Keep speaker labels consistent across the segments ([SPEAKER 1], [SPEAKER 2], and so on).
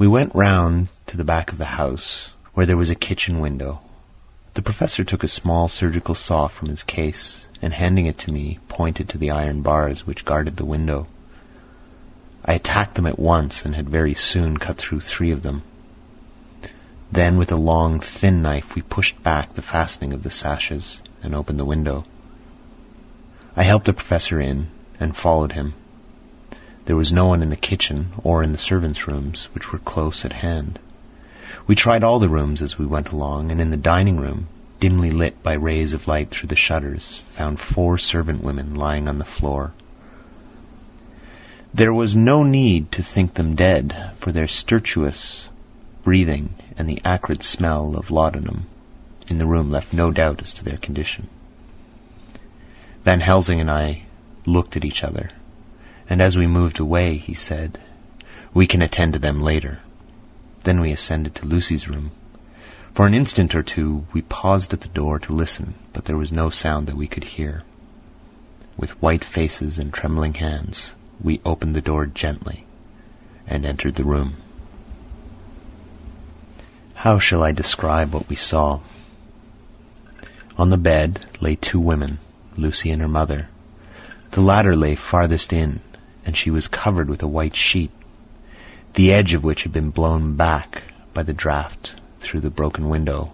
[SPEAKER 1] We went round to the back of the house, where there was a kitchen window. The Professor took a small surgical saw from his case, and handing it to me, pointed to the iron bars which guarded the window. I attacked them at once, and had very soon cut through three of them. Then with a long, thin knife we pushed back the fastening of the sashes and opened the window. I helped the Professor in, and followed him. There was no one in the kitchen or in the servants' rooms, which were close at hand. We tried all the rooms as we went along, and in the dining room, dimly lit by rays of light through the shutters, found four servant women lying on the floor. There was no need to think them dead, for their stertorous breathing and the acrid smell of laudanum in the room left no doubt as to their condition. Van Helsing and I looked at each other, and as we moved away he said, "We can attend to them later." Then we ascended to Lucy's room. For an instant or two we paused at the door to listen, but there was no sound that we could hear. With white faces and trembling hands we opened the door gently and entered the room. How shall I describe what we saw? On the bed lay two women, Lucy and her mother. The latter lay farthest in, and she was covered with a white sheet, the edge of which had been blown back by the draught through the broken window,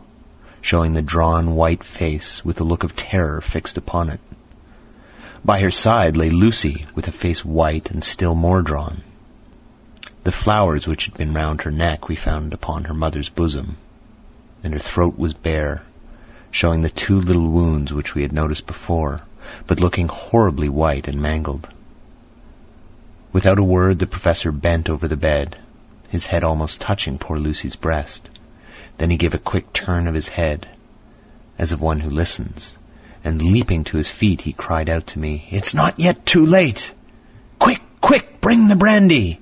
[SPEAKER 1] showing the drawn white face with a look of terror fixed upon it. By her side lay Lucy with a face white and still more drawn. The flowers which had been round her neck we found upon her mother's bosom, and her throat was bare, showing the two little wounds which we had noticed before, but looking horribly white and mangled. Without a word the Professor bent over the bed, his head almost touching poor Lucy's breast. Then he gave a quick turn of his head, as of one who listens, and leaping to his feet he cried out to me, "It's not yet too late! Quick, quick, bring the brandy!"